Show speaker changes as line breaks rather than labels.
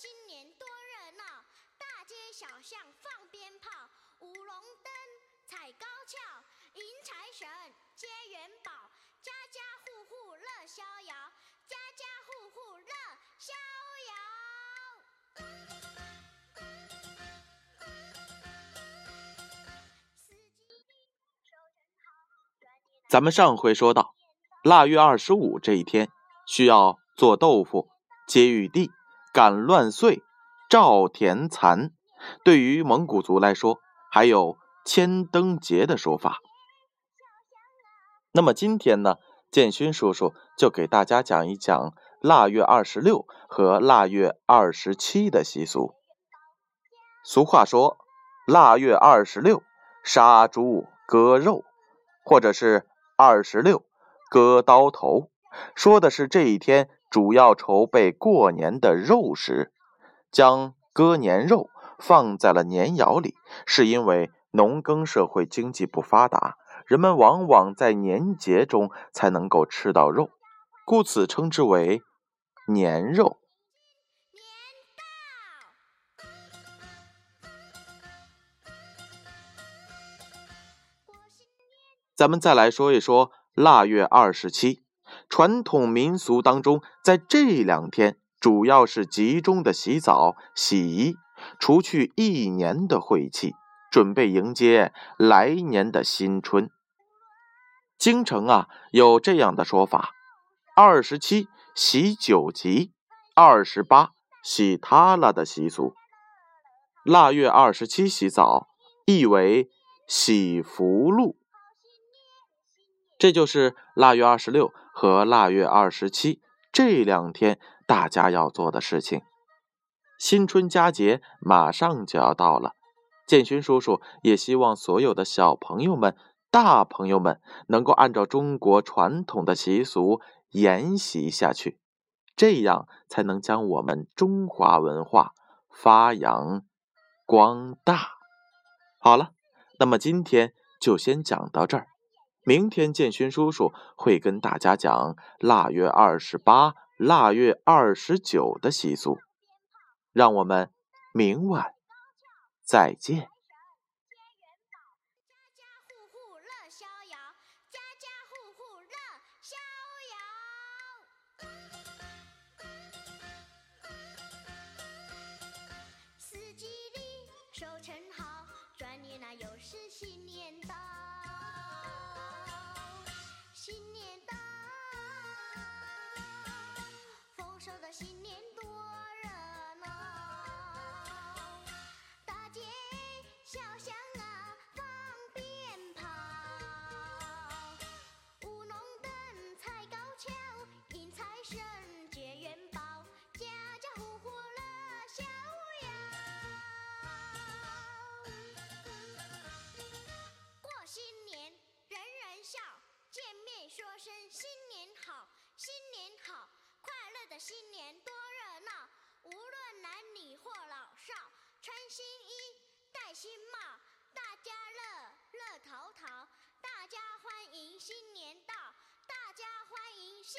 今年多热闹，大街小巷放鞭炮，舞龙灯，踩高跷，迎财神，接元宝，家家户户乐逍遥，家家户户乐逍
遥。咱们上回说到，腊月二十五这一天，需要做豆腐、接玉帝、赶乱岁、照田蚕。对于蒙古族来说，还有千灯节的说法。那么今天呢，建勋叔叔就给大家讲一讲腊月二十六和腊月二十七的习俗。俗话说，腊月二十六杀猪割肉，或者是二十六割刀头，说的是这一天主要筹备过年的肉食，将割年肉。放在了年窑里，是因为农耕社会经济不发达，人们往往在年节中才能够吃到肉，故此称之为年肉。咱们再来说一说腊月二十七，传统民俗当中，在这两天主要是集中的洗澡、洗衣。除去一年的晦气，准备迎接来年的新春。京城啊，有这样的说法：二十七洗九级，二十八洗塌了的习俗。腊月二十七洗澡，意为洗福禄。这就是腊月二十六和腊月二十七这两天大家要做的事情。新春佳节马上就要到了，建勋叔叔也希望所有的小朋友们、大朋友们能够按照中国传统的习俗沿袭下去，这样才能将我们中华文化发扬光大。好了，那么今天就先讲到这儿，明天建勋叔叔会跟大家讲腊月二十八、腊月二十九的习俗。让我们明晚再见。
新年多热闹。无论男女或老少，穿新衣，戴新帽，大家乐乐淘淘。大家欢迎新年到，大家欢迎新。